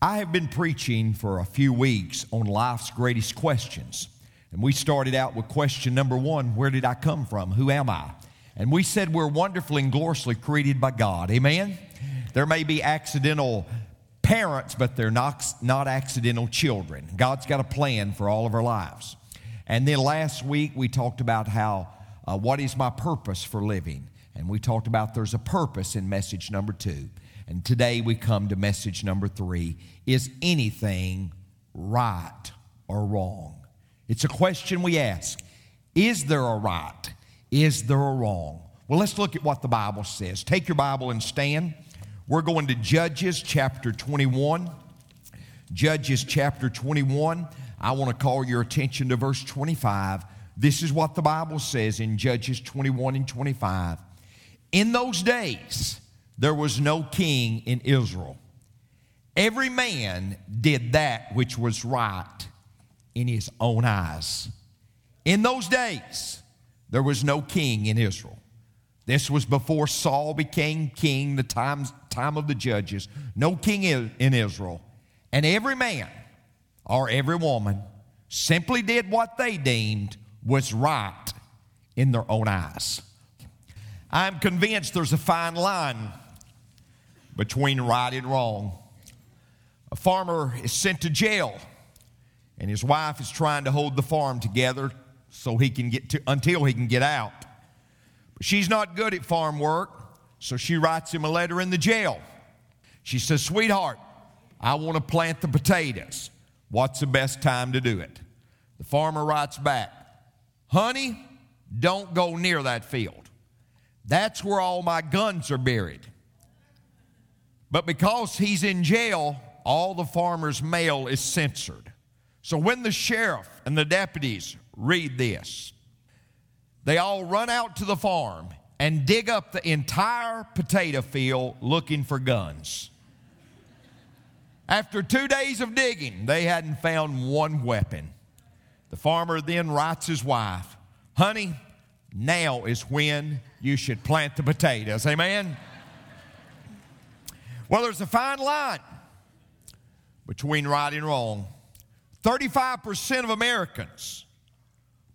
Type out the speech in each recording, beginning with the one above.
I have been preaching for a few weeks on life's greatest questions. And we started out with question number one Where did I come from? Who am I? And we said we're wonderfully and gloriously created by God. Amen? There may be accidental parents, but they're not, not accidental children. God's got a plan for all of our lives. And then last week we talked about how, uh, what is my purpose for living? And we talked about there's a purpose in message number two. And today we come to message number three Is anything right or wrong? It's a question we ask Is there a right? Is there a wrong? Well, let's look at what the Bible says. Take your Bible and stand. We're going to Judges chapter 21. Judges chapter 21. I want to call your attention to verse 25. This is what the Bible says in Judges 21 and 25. In those days, there was no king in Israel. Every man did that which was right in his own eyes. In those days, there was no king in Israel. This was before Saul became king, the time, time of the judges. No king in Israel. And every man or every woman simply did what they deemed was right in their own eyes. I'm convinced there's a fine line between right and wrong. A farmer is sent to jail, and his wife is trying to hold the farm together so he can get to, until he can get out. But she's not good at farm work, so she writes him a letter in the jail. She says, Sweetheart, I want to plant the potatoes. What's the best time to do it? The farmer writes back, Honey, don't go near that field. That's where all my guns are buried. But because he's in jail, all the farmer's mail is censored. So when the sheriff and the deputies read this, they all run out to the farm and dig up the entire potato field looking for guns. After two days of digging, they hadn't found one weapon. The farmer then writes his wife, Honey, now is when you should plant the potatoes. Amen? Well, there's a fine line between right and wrong. 35% of Americans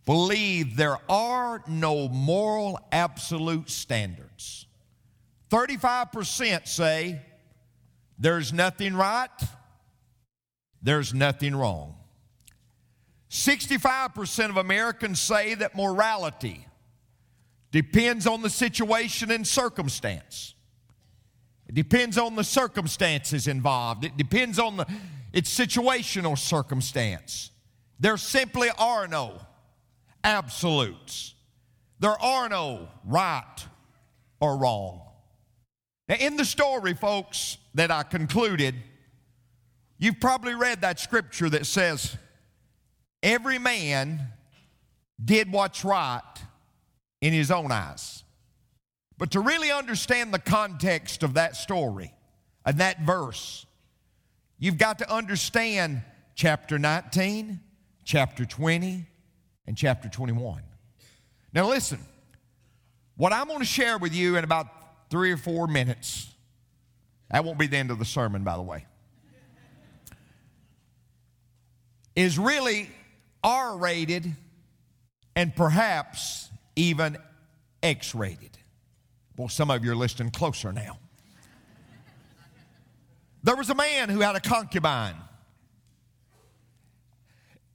believe there are no moral absolute standards. 35% say there's nothing right, there's nothing wrong. 65% of Americans say that morality depends on the situation and circumstance. It depends on the circumstances involved. It depends on the its situational circumstance. There simply are no absolutes. There are no right or wrong. Now, in the story, folks, that I concluded, you've probably read that scripture that says, Every man did what's right in his own eyes. But to really understand the context of that story and that verse, you've got to understand chapter 19, chapter 20, and chapter 21. Now, listen, what I'm going to share with you in about three or four minutes, that won't be the end of the sermon, by the way, is really R rated and perhaps even X rated. Well, some of you are listening closer now. There was a man who had a concubine,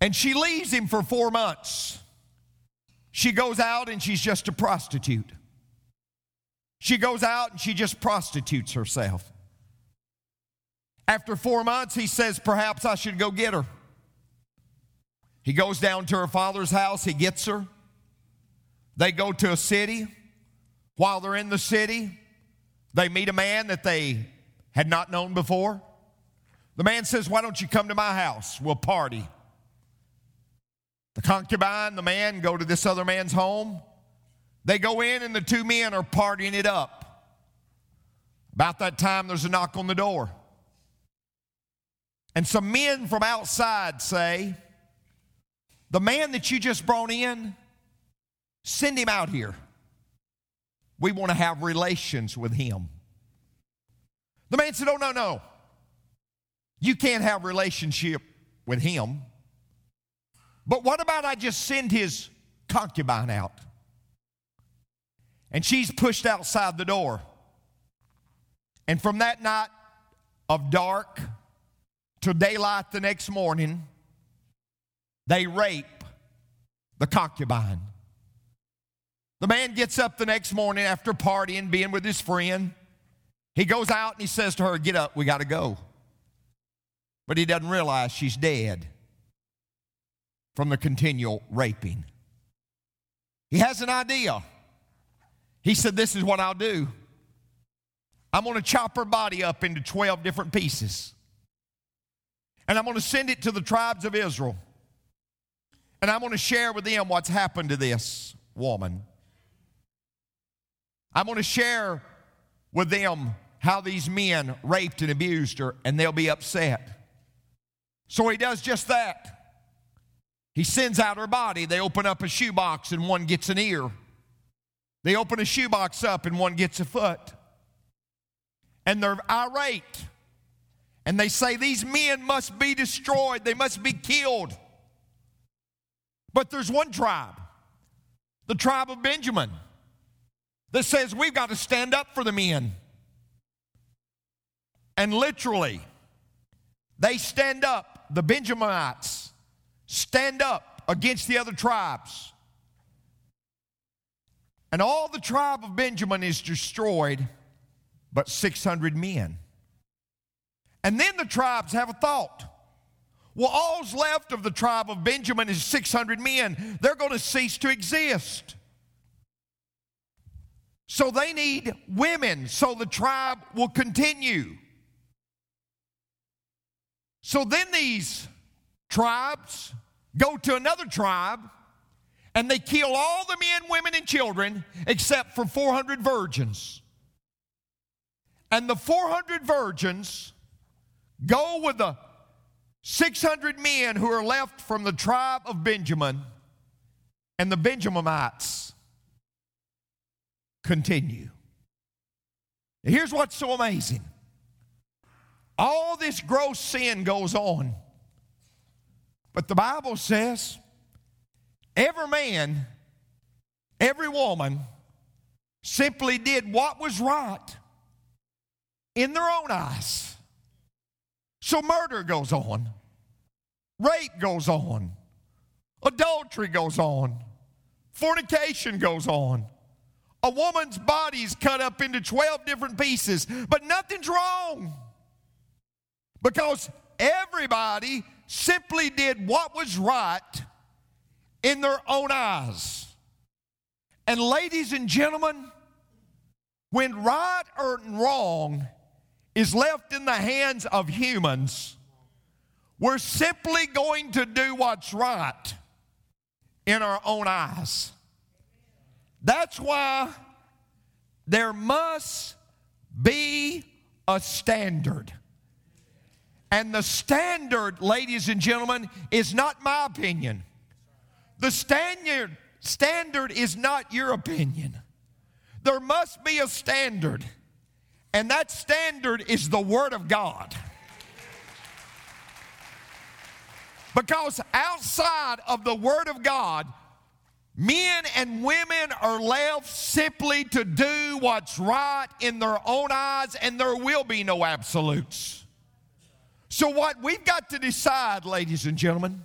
and she leaves him for four months. She goes out and she's just a prostitute. She goes out and she just prostitutes herself. After four months, he says, Perhaps I should go get her. He goes down to her father's house, he gets her. They go to a city. While they're in the city, they meet a man that they had not known before. The man says, Why don't you come to my house? We'll party. The concubine, the man, go to this other man's home. They go in, and the two men are partying it up. About that time, there's a knock on the door. And some men from outside say, The man that you just brought in, send him out here. We want to have relations with him. The man said, Oh, no, no. You can't have relationship with him. But what about I just send his concubine out? And she's pushed outside the door. And from that night of dark to daylight the next morning, they rape the concubine. The man gets up the next morning after partying, being with his friend. He goes out and he says to her, Get up, we got to go. But he doesn't realize she's dead from the continual raping. He has an idea. He said, This is what I'll do. I'm going to chop her body up into 12 different pieces. And I'm going to send it to the tribes of Israel. And I'm going to share with them what's happened to this woman. I'm going to share with them how these men raped and abused her, and they'll be upset. So he does just that. He sends out her body. They open up a shoebox, and one gets an ear. They open a shoebox up, and one gets a foot. And they're irate. And they say, These men must be destroyed, they must be killed. But there's one tribe, the tribe of Benjamin, that says we've got to stand up for the men. And literally, they stand up, the Benjaminites stand up against the other tribes. And all the tribe of Benjamin is destroyed, but 600 men. And then the tribes have a thought. Well, all's left of the tribe of Benjamin is 600 men. They're going to cease to exist. So they need women so the tribe will continue. So then these tribes go to another tribe and they kill all the men, women, and children except for 400 virgins. And the 400 virgins go with the 600 men who are left from the tribe of Benjamin, and the Benjaminites continue. Here's what's so amazing all this gross sin goes on, but the Bible says every man, every woman simply did what was right in their own eyes. So murder goes on, rape goes on, adultery goes on, fornication goes on. A woman's body is cut up into 12 different pieces, but nothing's wrong because everybody simply did what was right in their own eyes. And, ladies and gentlemen, when right or wrong is left in the hands of humans, we're simply going to do what's right in our own eyes. That's why there must be a standard. And the standard, ladies and gentlemen, is not my opinion. The standard, standard is not your opinion. There must be a standard. And that standard is the Word of God. Because outside of the Word of God, men and women are left simply to do what's right in their own eyes, and there will be no absolutes. So, what we've got to decide, ladies and gentlemen,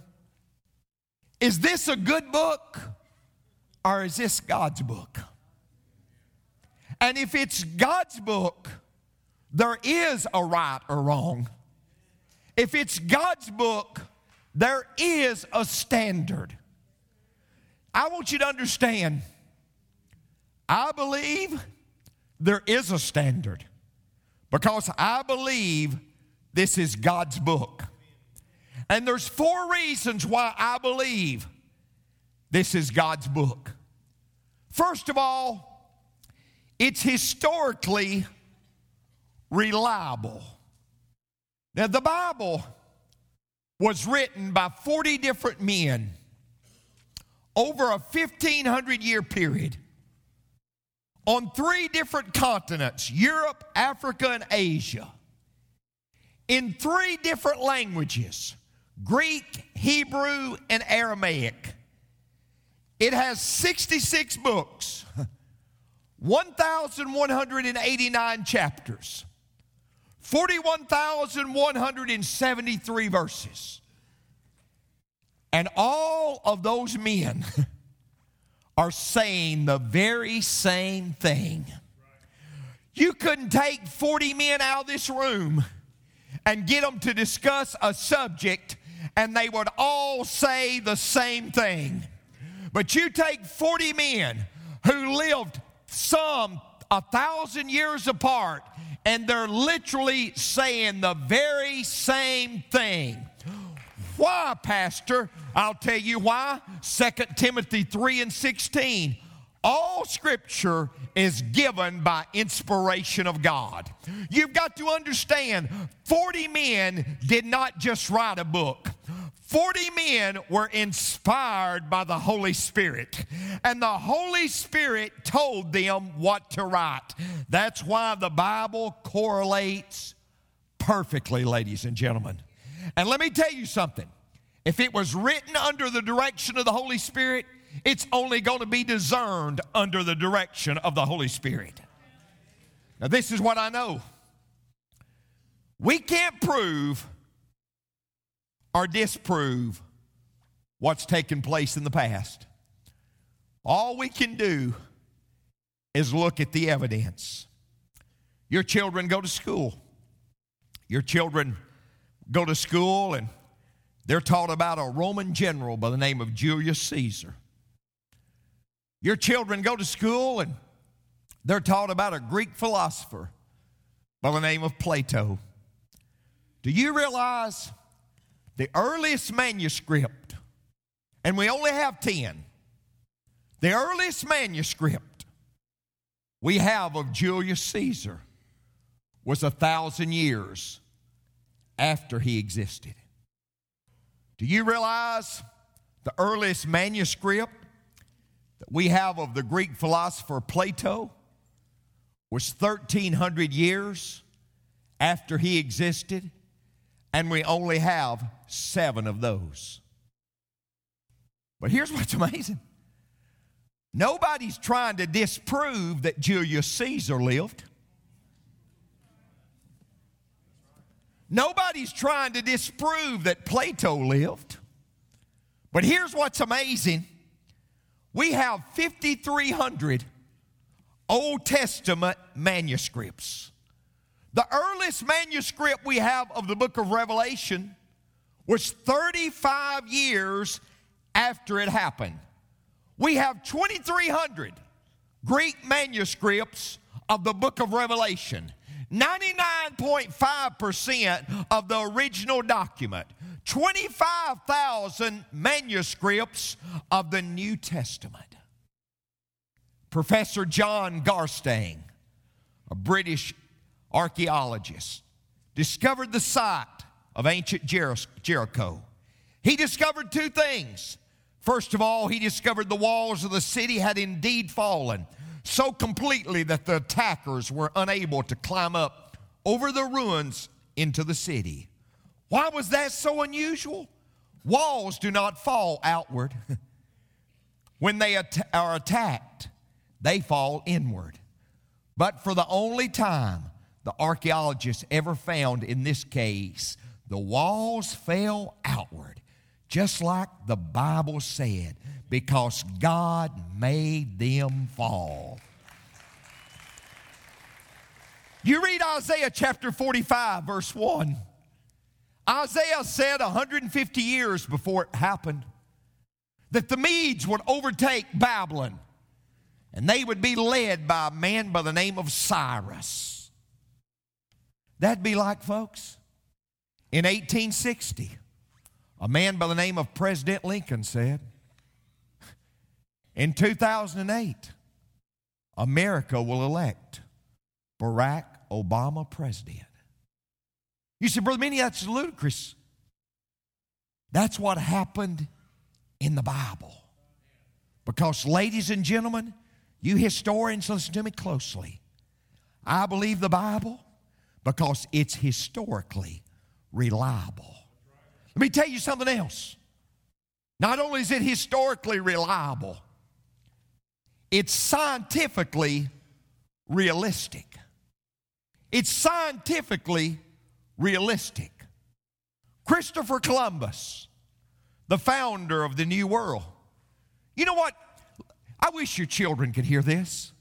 is this a good book or is this God's book? And if it's God's book, there is a right or wrong. If it's God's book, there is a standard. I want you to understand, I believe there is a standard because I believe this is God's book. And there's four reasons why I believe this is God's book. First of all, it's historically reliable. Now, the Bible was written by 40 different men over a 1500 year period on three different continents Europe, Africa, and Asia. in three different languages Greek, Hebrew, and Aramaic. It has 66 books, 1,189 chapters, 41,173 verses. And all of those men are saying the very same thing. You couldn't take 40 men out of this room and get them to discuss a subject and they would all say the same thing. But you take 40 men who lived some a thousand years apart and they're literally saying the very same thing. Why, Pastor? I'll tell you why. 2 Timothy 3 and 16. All scripture is given by inspiration of God. You've got to understand 40 men did not just write a book. 40 men were inspired by the Holy Spirit, and the Holy Spirit told them what to write. That's why the Bible correlates perfectly, ladies and gentlemen. And let me tell you something if it was written under the direction of the Holy Spirit, it's only going to be discerned under the direction of the Holy Spirit. Now, this is what I know we can't prove or disprove what's taken place in the past. All we can do is look at the evidence. Your children go to school. Your children go to school and they're taught about a Roman general by the name of Julius Caesar. Your children go to school and they're taught about a Greek philosopher by the name of Plato. Do you realize the earliest manuscript, and we only have 10, the earliest manuscript we have of Julius Caesar was a thousand years after he existed. Do you realize the earliest manuscript that we have of the Greek philosopher Plato was 1300 years after he existed? and we only have seven of those. But here's what's amazing nobody's trying to disprove that Julius Caesar lived. Nobody's trying to disprove that Plato lived. But here's what's amazing we have 5,300 Old Testament manuscripts. The earliest manuscript we have of the book of Revelation was 35 years after it happened. We have 2,300 Greek manuscripts of the book of Revelation. 99.5% of the original document. 25,000 manuscripts of the New Testament. Professor John Garstang, a British archaeologist, discovered the site of ancient Jericho. He discovered two things. First of all, he discovered the walls of the city had indeed fallen so completely that the attackers were unable to climb up over the ruins into the city. Why was that so unusual? Walls do not fall outward. when they at- are attacked, they fall inward. But for the only time the archaeologists ever found in this case. The walls fell outward, just like the Bible said, because God made them fall. You read Isaiah chapter 45, verse 1. Isaiah said 150 years before it happened that the Medes would overtake Babylon and they would be led by a man by the name of Cyrus. That'd be like, folks, in 1860, a man by the name of President Lincoln said, in 2008, America will elect Barack Obama president. You say, Brother Benny, that's ludicrous. That's what happened in the Bible. Because, ladies and gentlemen, you historians, listen to me closely. I believe the Bible because it's historically reliable. Let me tell you something else. Not only is it historically reliable, it's scientifically realistic. It's scientifically realistic. Christopher Columbus, the founder of the New World. You know what? I wish your children could hear this.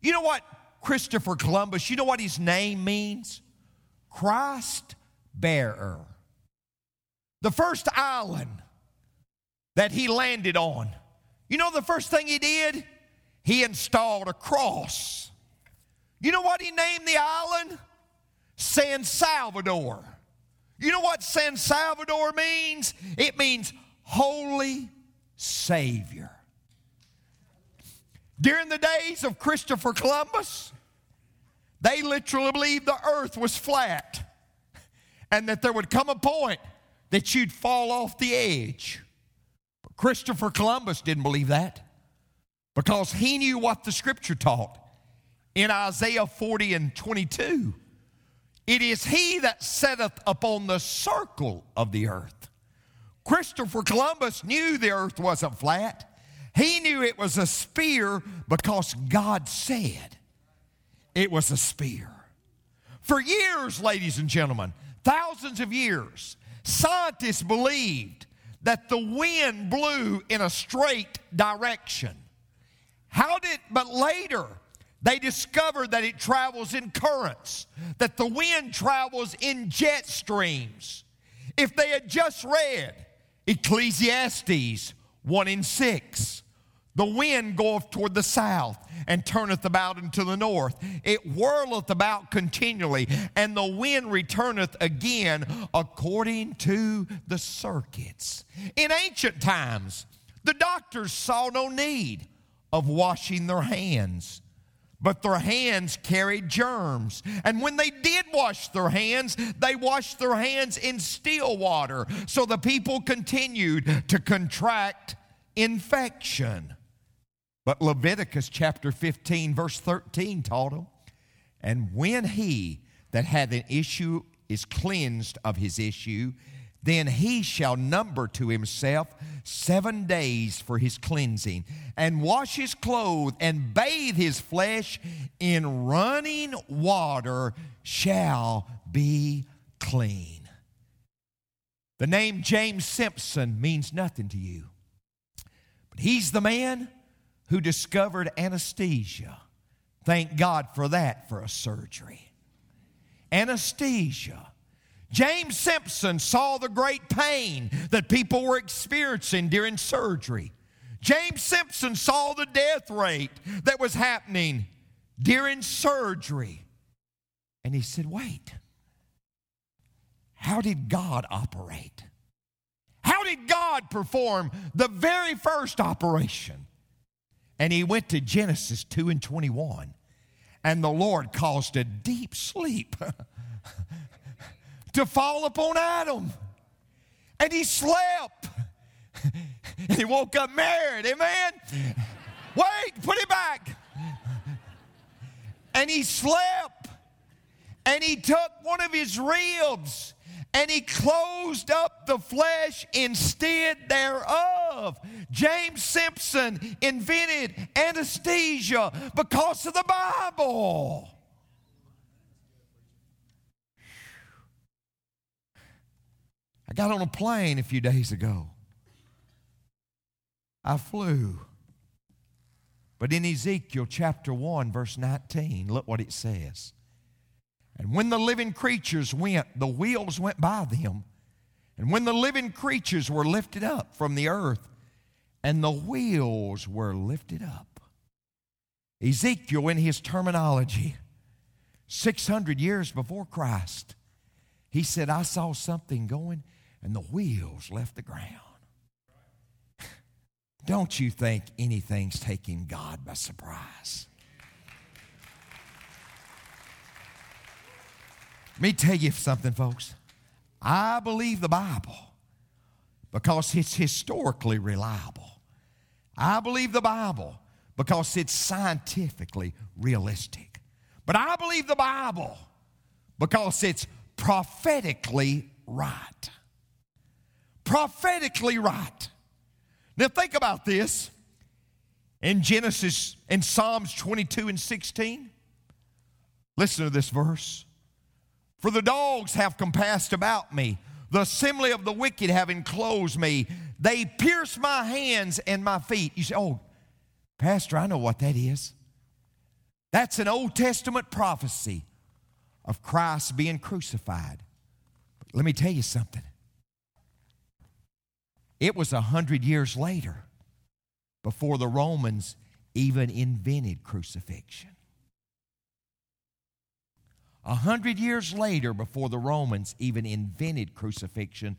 You know what Christopher Columbus, you know what his name means? Christ bearer. The first island that he landed on, you know the first thing he did? He installed a cross. You know what he named the island? San Salvador. You know what San Salvador means? It means Holy Savior. During the days of Christopher Columbus, they literally believed the earth was flat and that there would come a point that you'd fall off the edge. But Christopher Columbus didn't believe that because he knew what the scripture taught in Isaiah 40 and 22. It is he that setteth upon the circle of the earth. Christopher Columbus knew the earth wasn't flat. He knew it was a sphere because God said it was a sphere. For years, ladies and gentlemen, thousands of years, scientists believed that the wind blew in a straight direction. How did, but later, they discovered that it travels in currents, that the wind travels in jet streams. If they had just read Ecclesiastes 1 in 6, the wind goeth toward the south and turneth about into the north. It whirleth about continually, and the wind returneth again according to the circuits. In ancient times, the doctors saw no need of washing their hands but their hands carried germs. And when they did wash their hands, they washed their hands in still water. So the people continued to contract infection. But Leviticus chapter 15, verse 13 taught him, and when he that hath an issue is cleansed of his issue, then he shall number to himself seven days for his cleansing, and wash his clothes, and bathe his flesh in running water, shall be clean. The name James Simpson means nothing to you, but he's the man who discovered anesthesia. Thank God for that for a surgery. Anesthesia James Simpson saw the great pain that people were experiencing during surgery. James Simpson saw the death rate that was happening during surgery. And he said, Wait, how did God operate? How did God perform the very first operation? And he went to Genesis 2 and 21, and the Lord caused a deep sleep to fall upon Adam. And he slept. and he woke up married. Amen? Wait, put it back. And he slept. And he took one of his ribs and he closed up the flesh instead thereof. James Simpson invented anesthesia because of the Bible. I got on a plane a few days ago. I flew. But in Ezekiel chapter 1, verse 19, look what it says. And when the living creatures went, the wheels went by them. And when the living creatures were lifted up from the earth, and the wheels were lifted up. Ezekiel, in his terminology, 600 years before Christ, he said, I saw something going and the wheels left the ground. Don't you think anything's taking God by surprise? Let me tell you something, folks. I believe the Bible because it's historically reliable. I believe the Bible because it's scientifically realistic. But I believe the Bible because it's prophetically right. Prophetically right. Now, think about this. In Genesis, in Psalms 22 and 16, listen to this verse. For the dogs have compassed about me, the assembly of the wicked have enclosed me. They pierce my hands and my feet. You say, Oh, Pastor, I know what that is. That's an Old Testament prophecy of Christ being crucified. But let me tell you something. It was a hundred years later before the Romans even invented crucifixion. A hundred years later before the Romans even invented crucifixion,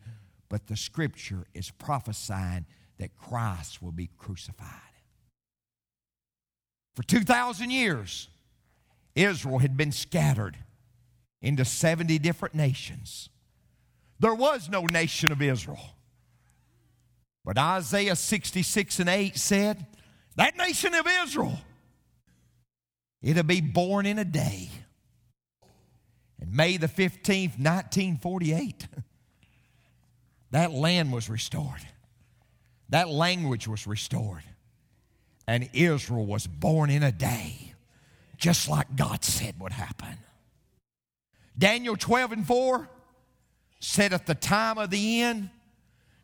but the scripture is prophesying that Christ will be crucified. For 2,000 years, Israel had been scattered into 70 different nations. There was no nation of Israel. But Isaiah 66 and 8 said, That nation of Israel, it'll be born in a day. May the 15th, 1948, that land was restored. That language was restored. And Israel was born in a day, just like God said would happen. Daniel 12 and 4 said, At the time of the end,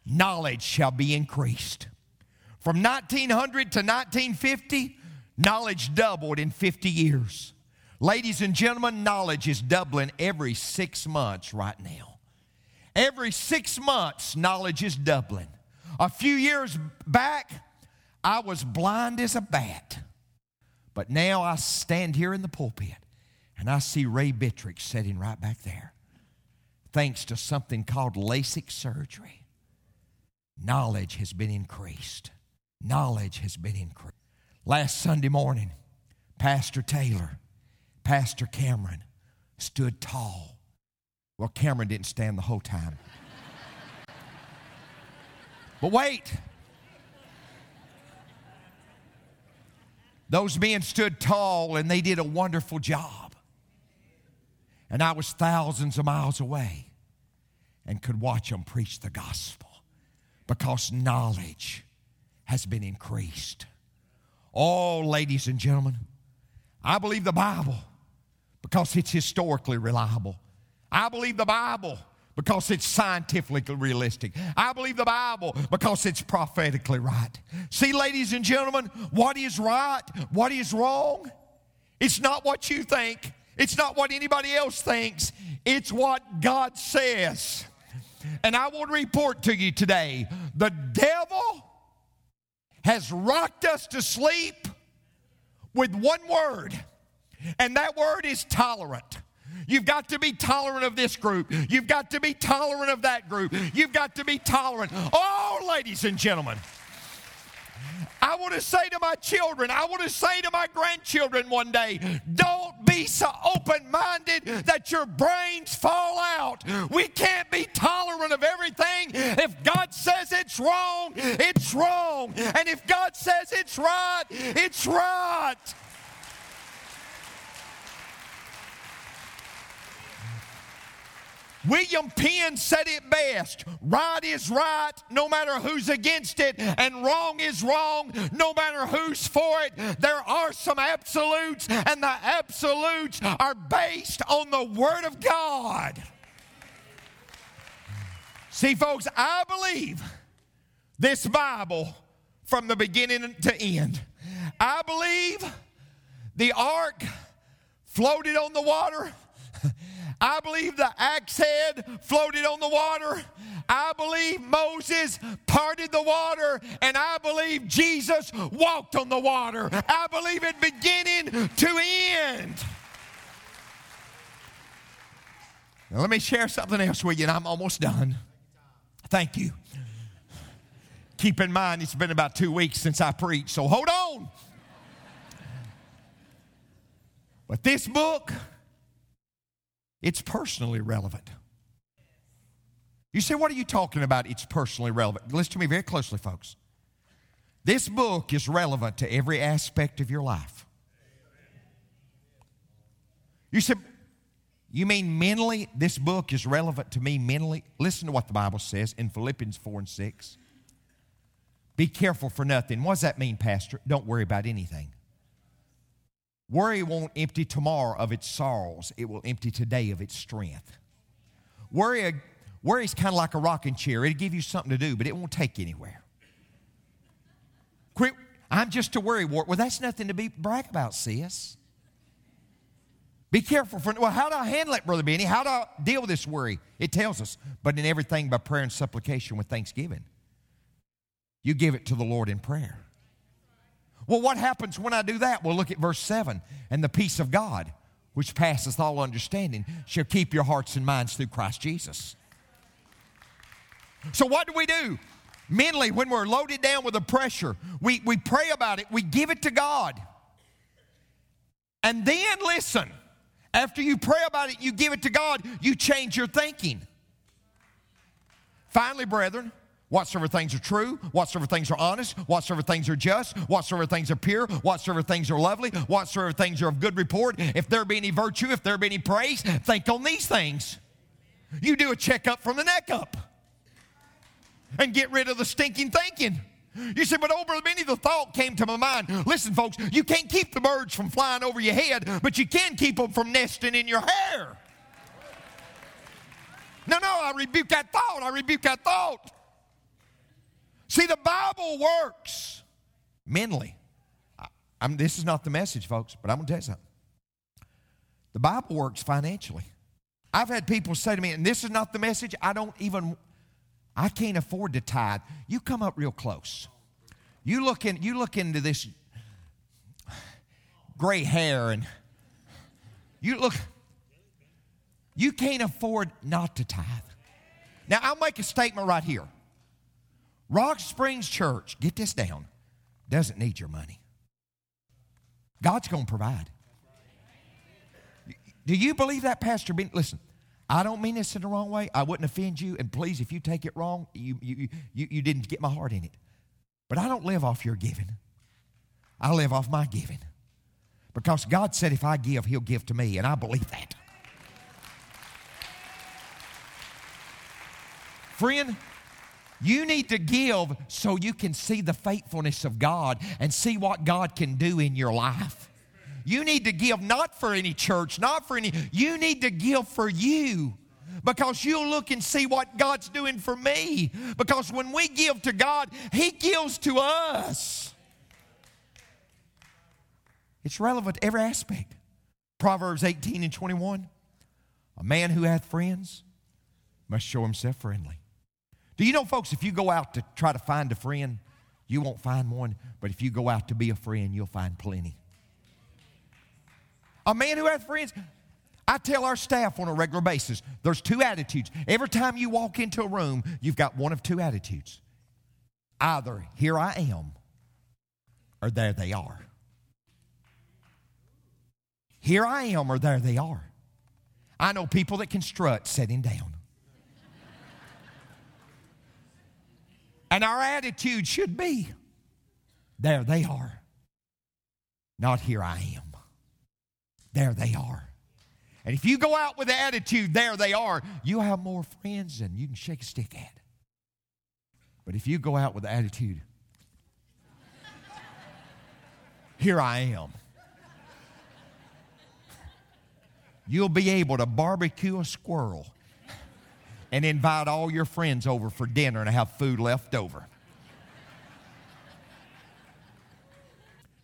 knowledge shall be increased. From 1900 to 1950, knowledge doubled in 50 years. Ladies and gentlemen, knowledge is doubling every six months right now. Every six months, knowledge is doubling. A few years back, I was blind as a bat. But now I stand here in the pulpit and I see Ray Bittrick sitting right back there. Thanks to something called LASIK surgery knowledge has been increased. Knowledge has been increased. Last Sunday morning, Pastor Taylor, Pastor Cameron stood tall. Well, Cameron didn't stand the whole time. but wait. Those men stood tall and they did a wonderful job. And I was thousands of miles away and could watch them preach the gospel because knowledge has been increased. Oh, ladies and gentlemen, I believe the Bible because it's historically reliable. I believe the Bible because it's scientifically realistic. I believe the Bible because it's prophetically right. See, ladies and gentlemen, what is right, what is wrong, it's not what you think, it's not what anybody else thinks, it's what God says. And I will report to you today the devil has rocked us to sleep with one word, and that word is tolerant. You've got to be tolerant of this group. You've got to be tolerant of that group. You've got to be tolerant. Oh, ladies and gentlemen. I want to say to my children, I want to say to my grandchildren one day, don't be so open minded that your brains fall out. We can't be tolerant of everything. If God says it's wrong, it's wrong. And if God says it's right, it's right. William Penn said it best right is right no matter who's against it, and wrong is wrong no matter who's for it. There are some absolutes, and the absolutes are based on the Word of God. See, folks, I believe this Bible from the beginning to end. I believe the ark floated on the water. I believe the axe head floated on the water. I believe Moses parted the water, and I believe Jesus walked on the water. I believe it beginning to end. Now, let me share something else with you, and I'm almost done. Thank you. Keep in mind, it's been about two weeks since I preached, so hold on. But this book, it's personally relevant. You say, what are you talking about? It's personally relevant. Listen to me very closely, folks. This book is relevant to every aspect of your life. You said, You mean mentally, this book is relevant to me mentally? Listen to what the Bible says in Philippians 4 and 6. Be careful for nothing. What does that mean, Pastor? Don't worry about anything. Worry won't empty tomorrow of its sorrows, it will empty today of its strength. Worry, uh, worry is kind of like a rocking chair. It'll give you something to do, but it won't take anywhere. Quit. I'm just a worry wart. Well, that's nothing to be brag about, sis. Be careful for well, how do I handle it, Brother Benny? How do I deal with this worry? It tells us, but in everything by prayer and supplication with thanksgiving. You give it to the Lord in prayer. Well, what happens when I do that? Well, look at verse 7. And the peace of God, which passeth all understanding, shall keep your hearts and minds through Christ Jesus. So, what do we do? Mentally, when we're loaded down with the pressure, we, we pray about it, we give it to God. And then listen, after you pray about it, you give it to God, you change your thinking. Finally, brethren, Whatsoever things are true, whatsoever things are honest, whatsoever things are just, whatsoever things are pure, whatsoever things are lovely, whatsoever things are of good report, if there be any virtue, if there be any praise, think on these things. You do a checkup from the neck up and get rid of the stinking thinking. You say, but over many the thought came to my mind. Listen, folks, you can't keep the birds from flying over your head, but you can keep them from nesting in your hair. No, no, I rebuke that thought. I rebuke that thought. See, the Bible works mentally. I, this is not the message, folks, but I'm going to tell you something. The Bible works financially. I've had people say to me, and this is not the message, I don't even, I can't afford to tithe. You come up real close. You look, in, you look into this gray hair and you look, you can't afford not to tithe. Now, I'll make a statement right here. Rock Springs Church, get this down, doesn't need your money. God's going to provide. Do you believe that, Pastor Ben? Listen, I don't mean this in the wrong way. I wouldn't offend you. And please, if you take it wrong, you, you, you, you didn't get my heart in it. But I don't live off your giving, I live off my giving. Because God said if I give, He'll give to me, and I believe that. Friend, you need to give so you can see the faithfulness of God and see what God can do in your life. You need to give not for any church, not for any, you need to give for you because you'll look and see what God's doing for me. Because when we give to God, He gives to us. It's relevant to every aspect. Proverbs 18 and 21 A man who hath friends must show himself friendly. Do you know, folks, if you go out to try to find a friend, you won't find one, but if you go out to be a friend, you'll find plenty. A man who has friends, I tell our staff on a regular basis, there's two attitudes. Every time you walk into a room, you've got one of two attitudes. Either here I am, or there they are. Here I am, or there they are. I know people that can strut sitting down. And our attitude should be there they are. Not here I am. There they are. And if you go out with the attitude, there they are, you'll have more friends than you can shake a stick at. But if you go out with the attitude, here I am, you'll be able to barbecue a squirrel and invite all your friends over for dinner and have food left over.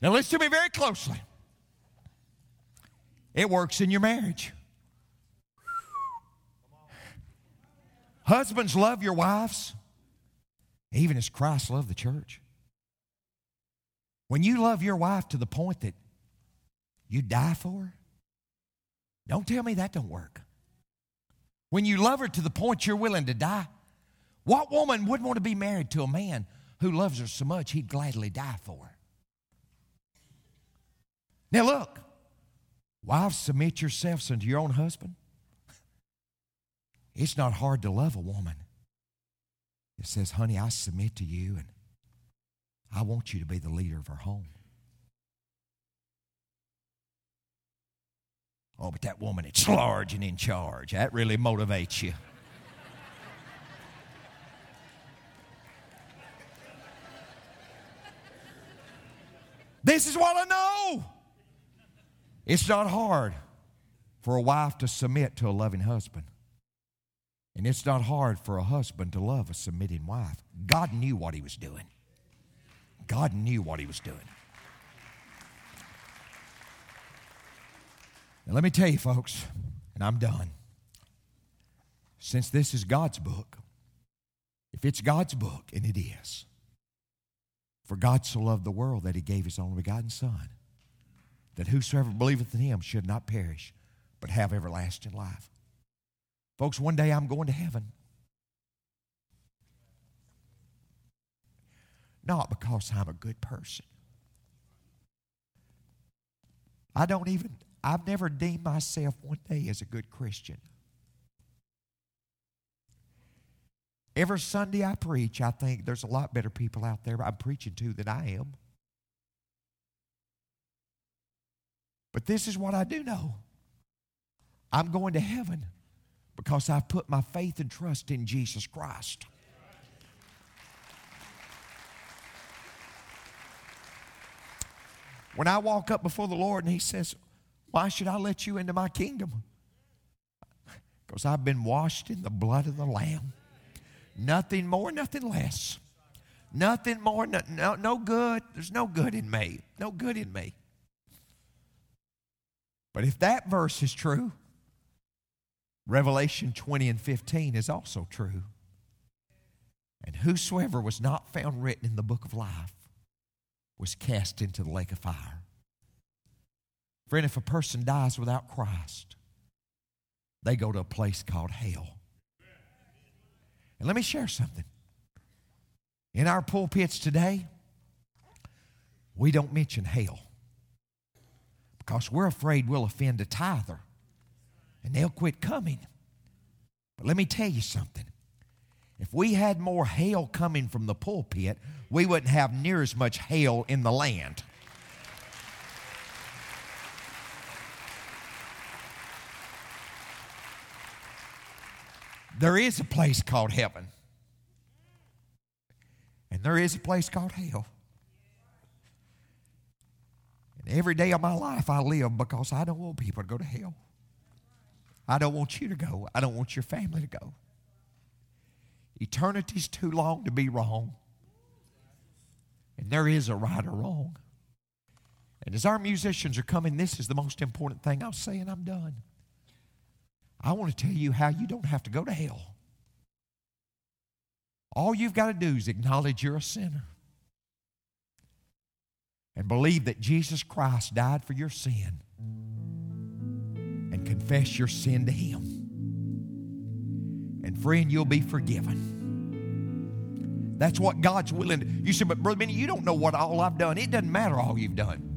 Now, listen to me very closely. It works in your marriage. Husbands, love your wives, even as Christ loved the church. When you love your wife to the point that you die for her, don't tell me that don't work when you love her to the point you're willing to die. What woman would want to be married to a man who loves her so much he'd gladly die for her? Now, look, wives, submit yourselves unto your own husband. It's not hard to love a woman. It says, honey, I submit to you and I want you to be the leader of our home. Oh, but that woman, it's large and in charge. That really motivates you. this is what I know. It's not hard for a wife to submit to a loving husband. And it's not hard for a husband to love a submitting wife. God knew what he was doing. God knew what he was doing. Now, let me tell you, folks, and I'm done. Since this is God's book, if it's God's book, and it is, for God so loved the world that he gave his only begotten Son, that whosoever believeth in him should not perish, but have everlasting life. Folks, one day I'm going to heaven. Not because I'm a good person. I don't even, I've never deemed myself one day as a good Christian. Every Sunday I preach, I think there's a lot better people out there I'm preaching to than I am. But this is what I do know I'm going to heaven because I've put my faith and trust in Jesus Christ. When I walk up before the Lord and He says, Why should I let you into my kingdom? Because I've been washed in the blood of the Lamb. Nothing more, nothing less. Nothing more, no, no, no good. There's no good in me. No good in me. But if that verse is true, Revelation 20 and 15 is also true. And whosoever was not found written in the book of life was cast into the lake of fire. Friend, if a person dies without Christ, they go to a place called hell. And let me share something. In our pulpits today, we don't mention hell because we're afraid we'll offend a tither and they'll quit coming. But let me tell you something. If we had more hail coming from the pulpit, we wouldn't have near as much hail in the land. There is a place called heaven, and there is a place called hell. And every day of my life I live because I don't want people to go to hell. I don't want you to go. I don't want your family to go. Eternity's too long to be wrong. And there is a right or wrong. And as our musicians are coming, this is the most important thing I'll say, and I'm done. I want to tell you how you don't have to go to hell. All you've got to do is acknowledge you're a sinner and believe that Jesus Christ died for your sin and confess your sin to Him. And friend, you'll be forgiven. That's what God's willing to. You said, but Brother Benny, you don't know what all I've done. It doesn't matter all you've done.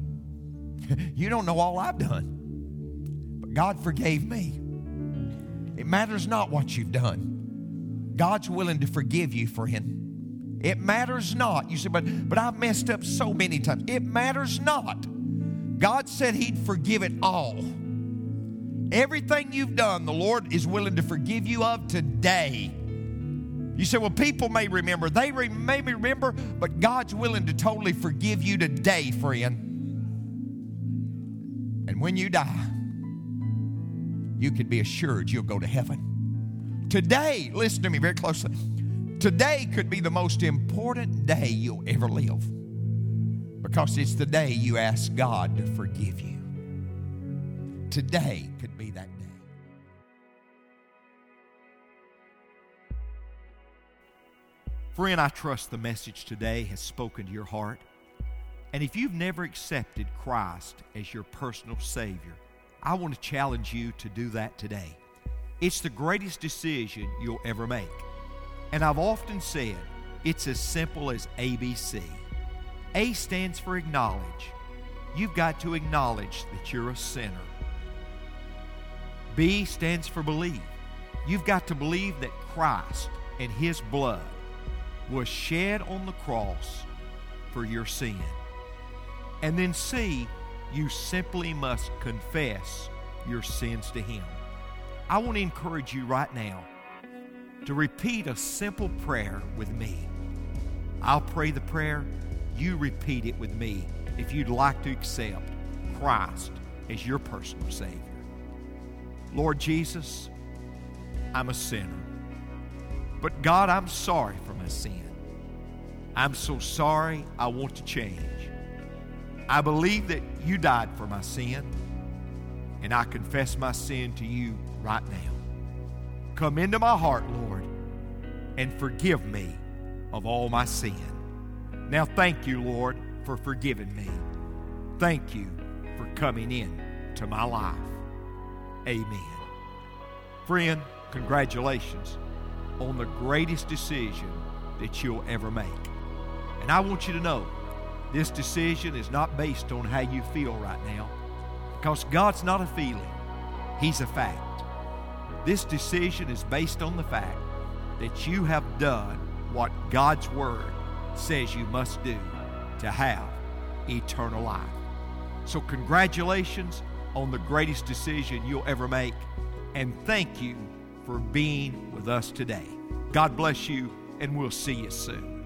you don't know all I've done. But God forgave me. It matters not what you've done. God's willing to forgive you, friend. It matters not. You say, but, but I've messed up so many times. It matters not. God said He'd forgive it all. Everything you've done, the Lord is willing to forgive you of today. You say, well, people may remember. They re- may remember, but God's willing to totally forgive you today, friend. And when you die, you can be assured you'll go to heaven. Today, listen to me very closely. Today could be the most important day you'll ever live because it's the day you ask God to forgive you. Today could be that day. Friend, I trust the message today has spoken to your heart. And if you've never accepted Christ as your personal Savior, I want to challenge you to do that today. It's the greatest decision you'll ever make. And I've often said it's as simple as ABC. A stands for acknowledge. You've got to acknowledge that you're a sinner. B stands for believe. You've got to believe that Christ and His blood was shed on the cross for your sin. And then C, you simply must confess your sins to Him. I want to encourage you right now to repeat a simple prayer with me. I'll pray the prayer, you repeat it with me if you'd like to accept Christ as your personal Savior. Lord Jesus, I'm a sinner. But God, I'm sorry for my sin. I'm so sorry, I want to change. I believe that you died for my sin, and I confess my sin to you right now. Come into my heart, Lord, and forgive me of all my sin. Now, thank you, Lord, for forgiving me. Thank you for coming in to my life. Amen. Friend, congratulations on the greatest decision that you'll ever make. And I want you to know this decision is not based on how you feel right now because God's not a feeling, He's a fact. This decision is based on the fact that you have done what God's Word says you must do to have eternal life. So, congratulations on the greatest decision you'll ever make, and thank you for being with us today. God bless you, and we'll see you soon.